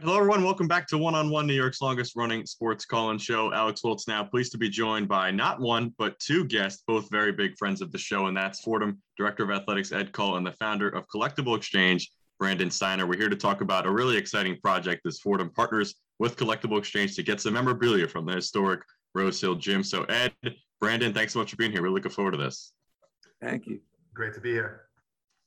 hello, everyone. Welcome back to One on One, New York's longest running sports call in show. Alex Wiltz now, pleased to be joined by not one, but two guests, both very big friends of the show, and that's Fordham Director of Athletics Ed Kull and the founder of Collectible Exchange, Brandon Steiner. We're here to talk about a really exciting project as Fordham partners with Collectible Exchange to get some memorabilia from the historic Rose Hill Gym. So, Ed, Brandon, thanks so much for being here. We're looking forward to this. Thank you. Great to be here.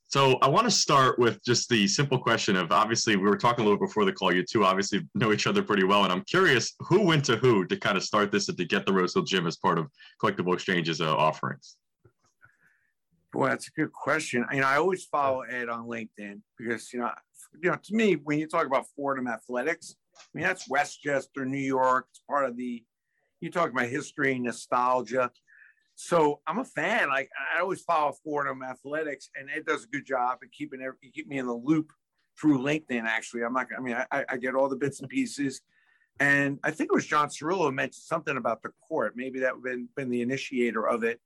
So I want to start with just the simple question of obviously we were talking a little before the call. You two obviously know each other pretty well, and I'm curious who went to who to kind of start this and to get the Rose Hill Gym as part of Collectible Exchange's uh, offerings. Well, that's a good question. You know, I always follow Ed on LinkedIn because you know, you know, to me, when you talk about Fordham athletics, I mean that's Westchester, New York. It's part of the. You talk about history, nostalgia. So I'm a fan. Like I always follow Fordham athletics, and it does a good job in keeping every, keep me in the loop through LinkedIn. Actually, I'm not. I mean, I, I get all the bits and pieces, and I think it was John Cirillo mentioned something about the court. Maybe that would been been the initiator of it.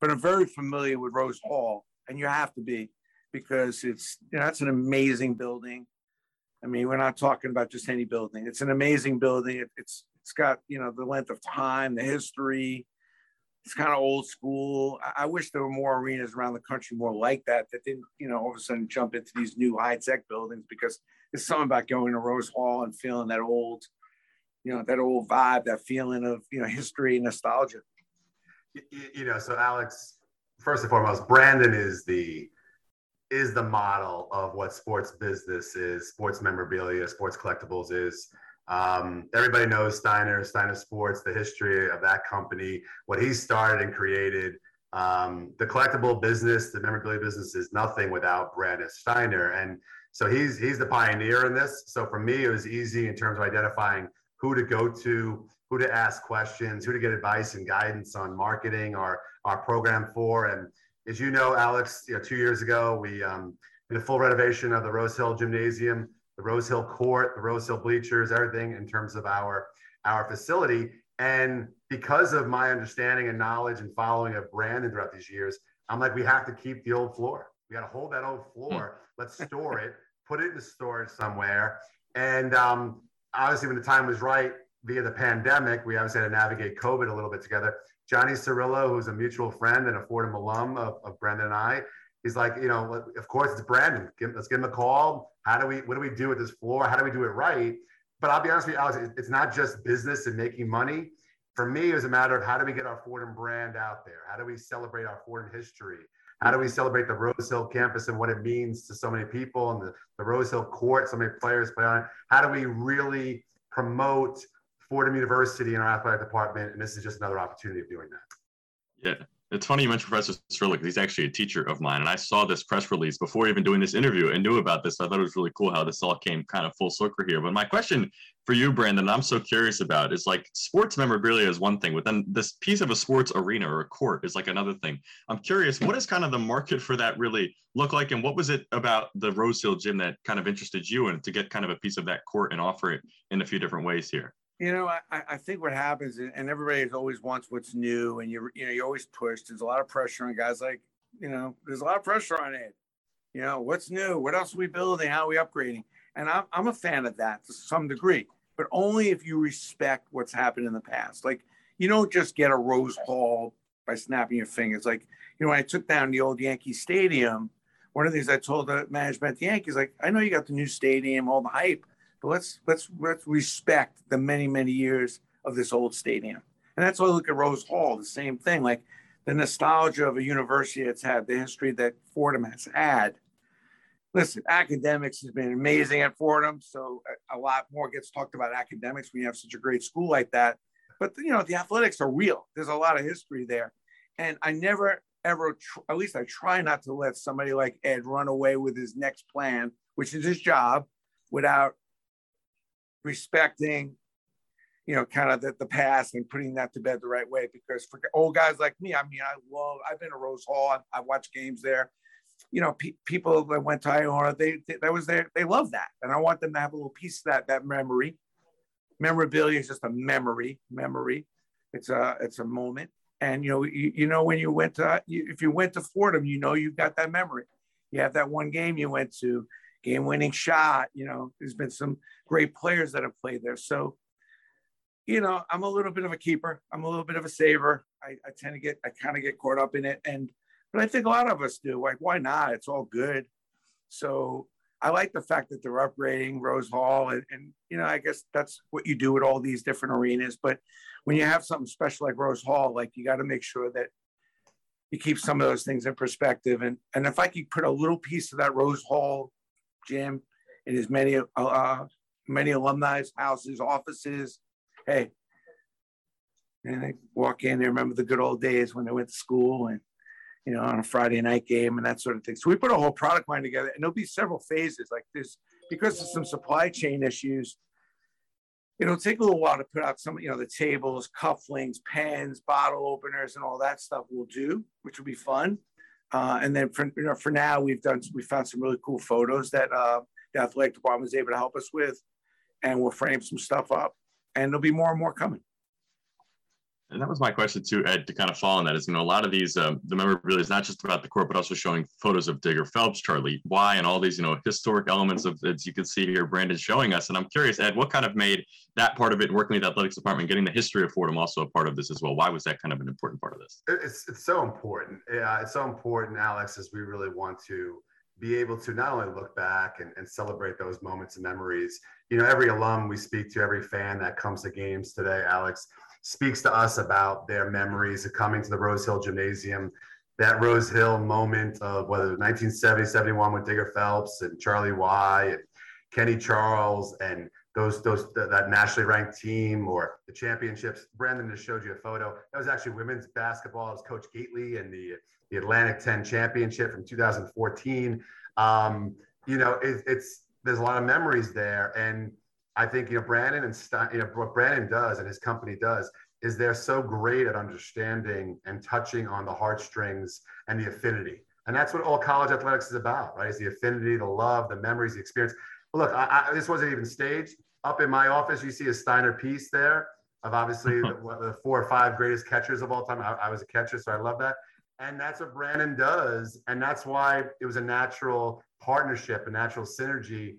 But I'm very familiar with Rose Hall, and you have to be because it's you know that's an amazing building. I mean, we're not talking about just any building. It's an amazing building. It, it's it's got you know the length of time, the history it's kind of old school. I, I, wish there were more arenas around the country more like that that didn't, you know, all of a sudden jump into these new high tech buildings because there's something about going to Rose Hall and feeling that old, you know, that old vibe, that feeling of, you know, history and nostalgia. You, you know, so Alex, first and foremost, Brandon is the is the model of what sports business is, sports memorabilia, sports collectibles is. Um, everybody knows Steiner, Steiner Sports, the history of that company, what he started and created. Um, the collectible business, the memorabilia business is nothing without Brandon Steiner. And so he's he's the pioneer in this. So for me, it was easy in terms of identifying who to go to, who to ask questions, who to get advice and guidance on marketing our our program for. And as you know, Alex, you know, two years ago we um, did a full renovation of the Rose Hill Gymnasium the Rose Hill court, the Rose Hill bleachers, everything in terms of our our facility. And because of my understanding and knowledge and following of Brandon throughout these years, I'm like, we have to keep the old floor. We got to hold that old floor. Let's store it, put it in storage somewhere. And um, obviously, when the time was right, via the pandemic, we obviously had to navigate COVID a little bit together. Johnny Cirillo, who's a mutual friend and a Fordham alum of, of Brandon and I, he's like, you know, of course it's Brandon. Give, let's give him a call. How do we, what do we do with this floor? How do we do it right? But I'll be honest with you, Alex, it's not just business and making money. For me, it was a matter of how do we get our Fordham brand out there? How do we celebrate our Fordham history? How do we celebrate the Rose Hill campus and what it means to so many people and the, the Rose Hill court, so many players play on it? How do we really promote Fordham University in our athletic department? And this is just another opportunity of doing that. Yeah. It's funny you mentioned Professor Cirillo he's actually a teacher of mine. And I saw this press release before even doing this interview and knew about this. I thought it was really cool how this all came kind of full circle here. But my question for you, Brandon, I'm so curious about is like sports memorabilia is one thing, but then this piece of a sports arena or a court is like another thing. I'm curious, what does kind of the market for that really look like? And what was it about the Rose Hill gym that kind of interested you and to get kind of a piece of that court and offer it in a few different ways here? You know, I, I think what happens, and everybody always wants what's new, and you you know you're always pushed. There's a lot of pressure on guys like you know. There's a lot of pressure on it. You know, what's new? What else are we building? How are we upgrading? And I'm I'm a fan of that to some degree, but only if you respect what's happened in the past. Like you don't just get a Rose Hall by snapping your fingers. Like you know, when I took down the old Yankee Stadium, one of the things I told the management at the Yankees, like I know you got the new stadium, all the hype, but let's let's let's respect the many many years of this old stadium. And that's why I look at Rose Hall, the same thing, like the nostalgia of a university that's had the history that Fordham has had. Listen, academics has been amazing at Fordham, so a, lot more gets talked about academics when you have such a great school like that. But you know, the athletics are real. There's a lot of history there, and I never ever, tr- at least I try not to let somebody like Ed run away with his next plan, which is his job, without respecting, you know, kind of the, the past and putting that to bed the right way. Because for old guys like me, I mean, I love, I've been to Rose Hall, I, I watched games there. You know, pe- people that went to Iona, they, they that was there, they love that. And I want them to have a little piece of that, that memory. Memorabilia is just a memory, memory. It's a, it's a moment. And, you know, you, you know, when you went to, you, if you went to Fordham, you know, you've got that memory. You have that one game you went to, game winning shot. You know, there's been some great players that have played there. So, you know, I'm a little bit of a keeper. I'm a little bit of a saver. I, I tend to get, I kind of get caught up in it. And, but I think a lot of us do. Like, why not? It's all good. So I like the fact that they're upgrading Rose Hall. And, and, you know, I guess that's what you do with all these different arenas. But when you have something special like Rose Hall, like you got to make sure that you keep some of those things in perspective. And, and if I could put a little piece of that Rose Hall gym in as many, uh, many alumni's houses, offices, hey, and they walk in, they remember the good old days when they went to school and you know, on a Friday night game and that sort of thing. So we put a whole product line together, and there'll be several phases like this because of some supply chain issues. It'll take a little while to put out some, you know, the tables, cufflinks, pens, bottle openers, and all that stuff. We'll do, which will be fun. Uh, and then for you know, for now, we've done we found some really cool photos that uh, the athletic department was able to help us with, and we'll frame some stuff up, and there'll be more and more coming. And that was my question too, Ed, to kind of follow on that is, you know, a lot of these, um, the memorabilia is not just about the court, but also showing photos of Digger Phelps, Charlie Why, and all these, you know, historic elements of, as you can see here, Brandon showing us. And I'm curious, Ed, what kind of made that part of it, working with the athletics department, getting the history of Fordham also a part of this as well? Why was that kind of an important part of this? It's, it's so important. Yeah, it's so important, Alex, as we really want to be able to not only look back and, and celebrate those moments and memories. You know, every alum we speak to, every fan that comes to games today, Alex, speaks to us about their memories of coming to the Rose Hill Gymnasium. That Rose Hill moment of whether it was 1970, 71 with Digger Phelps and Charlie Y and Kenny Charles and those those that nationally ranked team or the championships. Brandon just showed you a photo. That was actually women's basketball. It was Coach Gaitley and the the Atlantic 10 championship from 2014. Um, you know, it, it's there's a lot of memories there, and I think you know Brandon and Stein, you know what Brandon does and his company does is they're so great at understanding and touching on the heartstrings and the affinity, and that's what all college athletics is about, right? Is the affinity, the love, the memories, the experience. look, I, I, this wasn't even staged. Up in my office, you see a Steiner piece there of obviously the, the, four or five greatest catchers of all time. I, I was a catcher, so I love that. And that's what Brandon does, and that's why it was a natural partnership, a natural synergy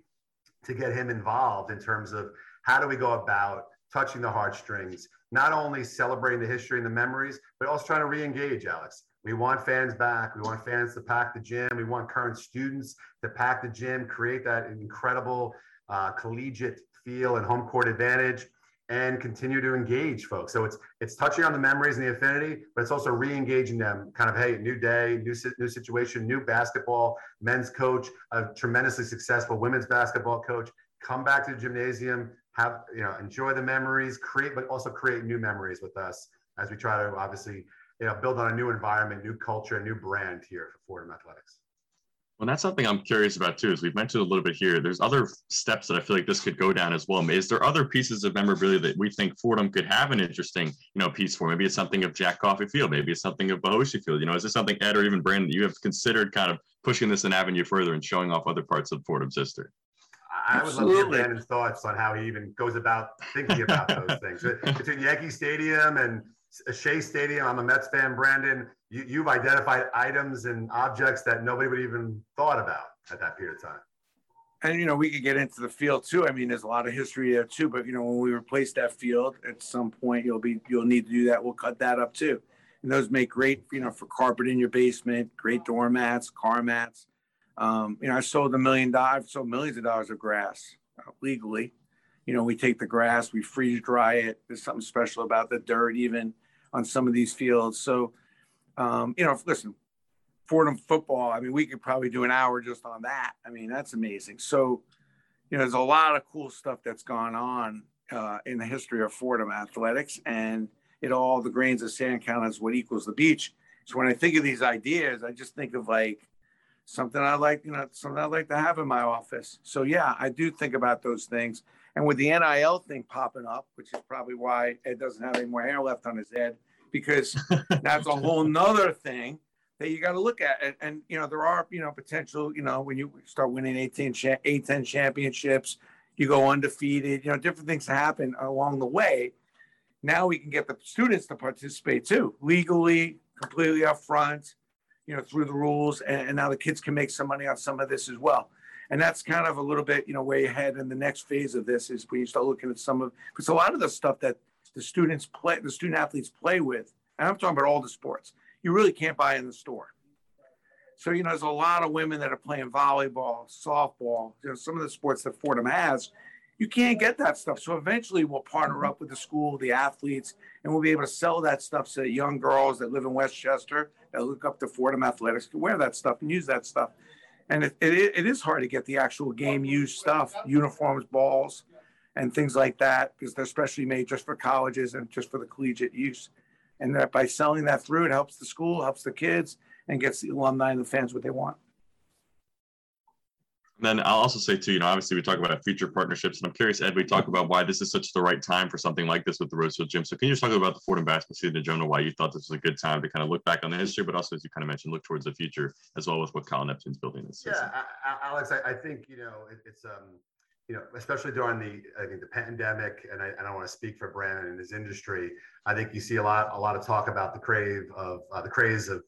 to get him involved in terms of how do we go about touching the heartstrings, not only celebrating the history and the memories, but also trying to re-engage, Alex. We want fans back. We want fans to pack the gym. We want current students to pack the gym, create that incredible uh, collegiate feel and home court advantage and continue to engage folks. So it's it's touching on the memories and the affinity, but it's also re-engaging them. Kind of hey, new day, new new situation, new basketball, men's coach, a tremendously successful women's basketball coach. Come back to the gymnasium, have you know, enjoy the memories, create, but also create new memories with us as we try to obviously you know build on a new environment, new culture, a new brand here for Fordham Athletics. Well, that's something I'm curious about too. As we've mentioned a little bit here, there's other steps that I feel like this could go down as well. Is there other pieces of memorabilia that we think Fordham could have an interesting, you know, piece for? Maybe it's something of Jack Coffey Field. Maybe it's something of Bohosie Field. You know, is this something Ed or even Brandon that you have considered kind of pushing this an avenue further and showing off other parts of Fordham's history? I would love to hear Brandon's thoughts on how he even goes about thinking about those things. Between Yankee Stadium and Shea Stadium, I'm a Mets fan, Brandon. You, you've identified items and objects that nobody would even thought about at that period of time. And you know, we could get into the field too. I mean, there's a lot of history there too. But you know, when we replace that field at some point, you'll be you'll need to do that. We'll cut that up too. And those make great, you know, for carpet in your basement, great doormats, car mats. Um, you know, I sold a million dollars, sold millions of dollars of grass uh, legally. You know, we take the grass, we freeze dry it. There's something special about the dirt, even on some of these fields. So, um, you know, listen, Fordham football. I mean, we could probably do an hour just on that. I mean, that's amazing. So, you know, there's a lot of cool stuff that's gone on uh, in the history of Fordham athletics, and it all the grains of sand count as what equals the beach. So when I think of these ideas, I just think of like something I like, you know, something I like to have in my office. So yeah, I do think about those things. And with the NIL thing popping up, which is probably why Ed doesn't have any more hair left on his head, because that's a whole nother thing that you got to look at. And, and, you know, there are, you know, potential, you know, when you start winning 18, cha- 10 championships, you go undefeated, you know, different things happen along the way. Now we can get the students to participate too, legally, completely upfront, you know, through the rules. And, and now the kids can make some money on some of this as well. And that's kind of a little bit, you know, way ahead. And the next phase of this is when you start looking at some of, because a lot of the stuff that the students play, the student athletes play with, and I'm talking about all the sports, you really can't buy in the store. So, you know, there's a lot of women that are playing volleyball, softball, you know, some of the sports that Fordham has. You can't get that stuff. So eventually we'll partner up with the school, the athletes, and we'll be able to sell that stuff that young girls that live in Westchester that look up to Fordham Athletics can wear that stuff and use that stuff. And it, it, it is hard to get the actual game used stuff, uniforms, balls, and things like that, because they're specially made just for colleges and just for the collegiate use. And that by selling that through, it helps the school, helps the kids, and gets the alumni and the fans what they want. And then I'll also say too, you know, obviously we talk about future partnerships, and I'm curious, Ed, we talk about why this is such the right time for something like this with the Rose Hill Gym. So can you just talk about the Fordham basketball season in general, why you thought this was a good time to kind of look back on the history, but also as you kind of mentioned, look towards the future as well with what Kyle Neptune's building this season. Yeah, Alex, I, I think you know it, it's um you know, especially during the I think the pandemic, and I, I don't want to speak for Brandon and his industry. I think you see a lot a lot of talk about the crave of uh, the craze of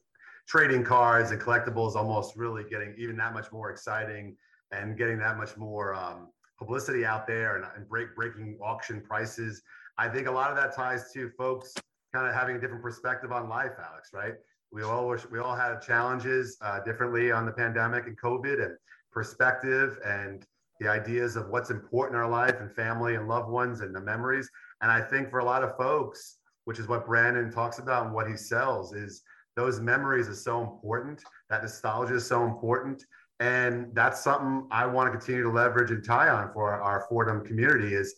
trading cards and collectibles, almost really getting even that much more exciting and getting that much more um, publicity out there and, and break breaking auction prices. I think a lot of that ties to folks kind of having a different perspective on life, Alex. Right? We all wish, we all had challenges uh, differently on the pandemic and COVID and perspective and the ideas of what's important in our life and family and loved ones and the memories. And I think for a lot of folks, which is what Brandon talks about and what he sells, is those memories are so important. That nostalgia is so important. And that's something I want to continue to leverage and tie on for our, Fordham community is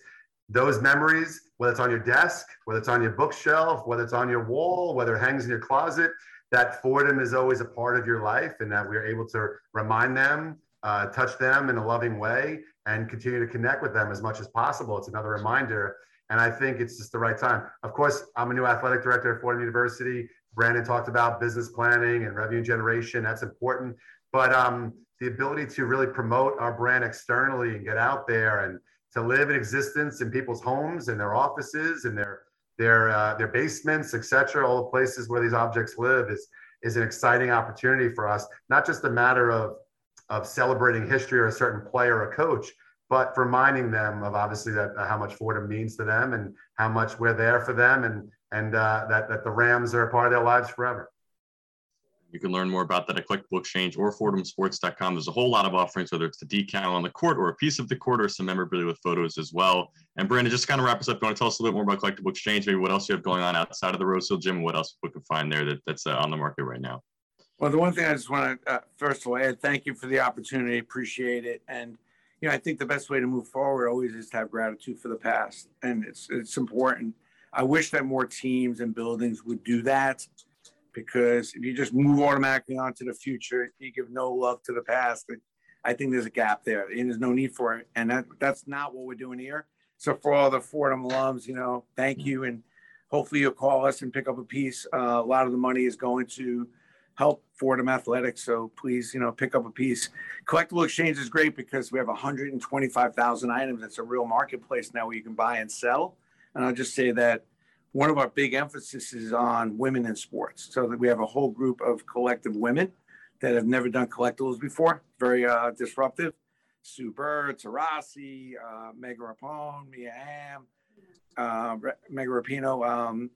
those memories, whether it's on your desk, whether it's on your bookshelf, whether it's on your wall, whether it hangs in your closet, that Fordham is always a part of your life and that we're able to remind them uh, touch them in a loving way and continue to connect with them as much as possible. It's another reminder. And I think it's just the right time. Of course, I'm a new athletic director at Fordham University. Brandon talked about business planning and revenue generation. That's important. But um, the ability to really promote our brand externally and get out there and to live in existence in people's homes and their offices and their their uh, their basements, etc., all the places where these objects live is is an exciting opportunity for us. Not just a matter of of celebrating history or a certain player or a coach, but reminding them of obviously that uh, how much Fordham means to them and how much we're there for them and and uh, that that the Rams are a part of their lives forever. You can learn more about that at Collectible Exchange or FordhamSports.com. There's a whole lot of offerings, whether it's the decal on the court or a piece of the court or some memorabilia with photos as well. And Brandon, just kind of wrap us up. You want to tell us a little bit more about Collectible Exchange? Maybe what else you have going on outside of the Rose Hill Gym and what else people can find there that, that's uh, on the market right now? Well, the one thing I just want to, uh, first of all, Ed, thank you for the opportunity. Appreciate it. And, you know, I think the best way to move forward always is to have gratitude for the past. And it's, it's important. I wish that more teams and buildings would do that because if you just move automatically onto the future, you give no love to the past. I think there's a gap there and there's no need for it. And that, that's not what we're doing here. So for all the Fordham alums, you know, thank you. And hopefully you'll call us and pick up a piece. Uh, a lot of the money is going to help Fordham Athletics. So please, you know, pick up a piece. Collectible Exchange is great because we have 125,000 items. It's a real marketplace now where you can buy and sell. And I'll just say that one of our big emphasis is on women in sports. So that we have a whole group of collective women that have never done collectibles before. Very uh, disruptive. Sue Bird, Taurasi, uh, Megan Rapinoe, Mia Hamm, uh, Megan Rapinoe, um,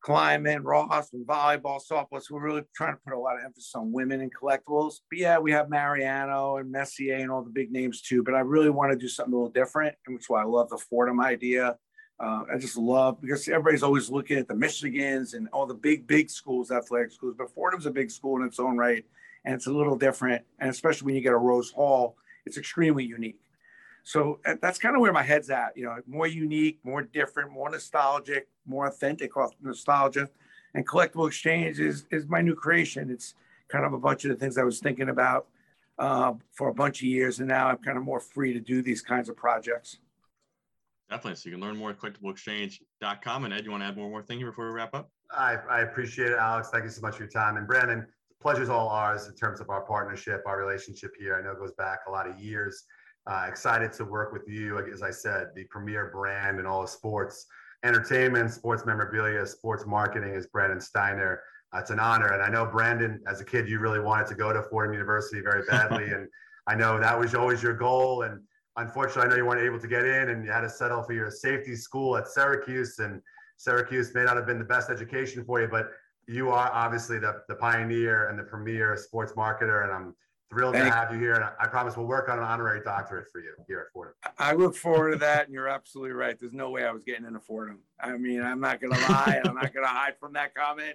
climbing, Ross, and volleyball, softball. So we're really trying to put a lot of emphasis on women and collectibles. But yeah, we have Mariano and Messier and all the big names too. But I really want to do something a little different, and which why I love the Fordham idea. Uh, I just love because everybody's always looking at the Michigans and all the big, big schools, athletic schools. But Fordham's a big school in its own right, and it's a little different. And especially when you get a Rose Hall, it's extremely unique. So uh, that's kind of where my head's at. You know, more unique, more different, more nostalgic, more authentic nostalgia. And collectible exchange is is my new creation. It's kind of a bunch of the things I was thinking about uh, for a bunch of years, and now I'm kind of more free to do these kinds of projects. Definitely. So you can learn more at collectibleexchange.com. And Ed, you want to add one more thing here before we wrap up? I, I appreciate it, Alex. Thank you so much for your time. And Brandon, pleasure's all ours in terms of our partnership, our relationship here. I know it goes back a lot of years. Uh, excited to work with you. As I said, the premier brand in all of sports, entertainment, sports memorabilia, sports marketing is Brandon Steiner. Uh, it's an honor. And I know, Brandon, as a kid, you really wanted to go to Fordham University very badly. and I know that was always your goal. And unfortunately, I know you weren't able to get in and you had to settle for your safety school at Syracuse. And Syracuse may not have been the best education for you, but you are obviously the, the pioneer and the premier sports marketer. And I'm thrilled Thank to have you here. And I promise we'll work on an honorary doctorate for you here at Fordham. I look forward to that. And you're absolutely right. There's no way I was getting into Fordham. I mean, I'm not going to lie. I'm not going to hide from that comment.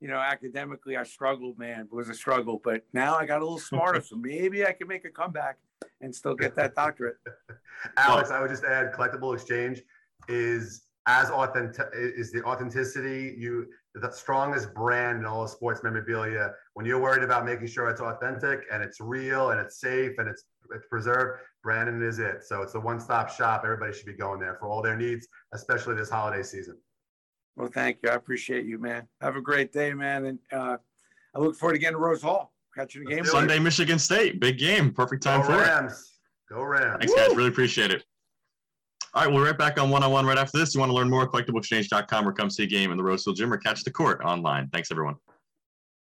You know, academically, I struggled, man. It was a struggle. But now I got a little smarter. so maybe I can make a comeback and still get that doctorate. Alex, I would just add collectible exchange is as authentic is the authenticity you the strongest brand in all of sports memorabilia. When you're worried about making sure it's authentic and it's real and it's safe and it's it's preserved, Brandon is it. So it's a one-stop shop. Everybody should be going there for all their needs, especially this holiday season. Well, thank you. I appreciate you, man. Have a great day, man. And uh, I look forward to getting to Rose Hall, Catch catching the game. Sunday, Michigan State, big game, perfect time for it. Go for Rams. it. Go Rams. Thanks, guys. Really appreciate it. All right, we'll be right back on one on one right after this. You want to learn more? CollectibleExchange.com or come see a game in the Rose Hill Gym or catch the court online. Thanks, everyone.